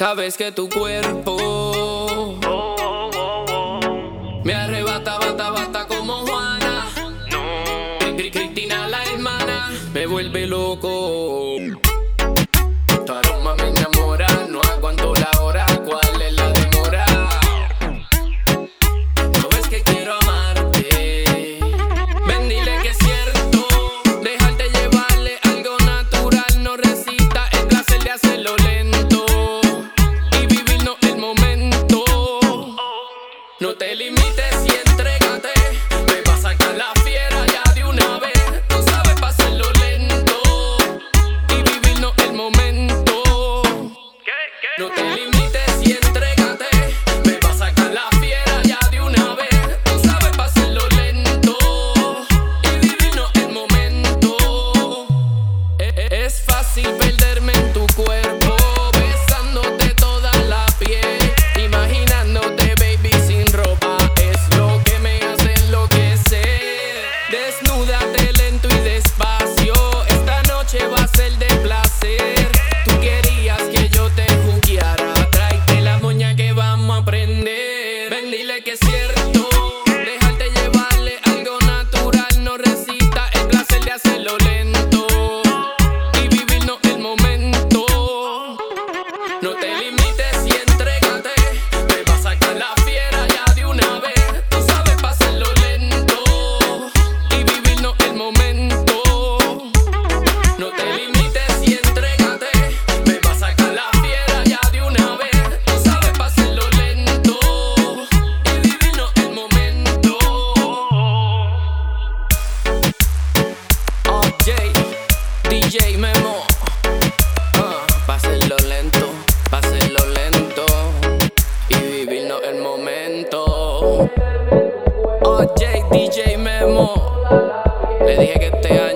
Sabes que tu cuerpo me arrebata, bata, bata como Juana. Cristina la hermana me vuelve loco. No te limites y entrégate. Me vas a sacar la fiera ya de una vez. Tú sabes pa' hacerlo lento. Y vivirnos el momento. No te limites y entrégate. Me vas a sacar la fiera ya de una vez. Tú sabes pa' hacerlo lento. Y vivirnos el momento. E- e- Es fácil No te limites y entrégate. Me vas a sacar la fiera ya de una vez. Tú sabes pa' hacerlo lento. Y vivirnos el momento. No te limites y entrégate. Me vas a sacar la fiera ya de una vez. Tú sabes pa' hacerlo lento. Y vivirnos el momento. OJ, DJ Memo. OJ DJ Memo. Le dije que este año.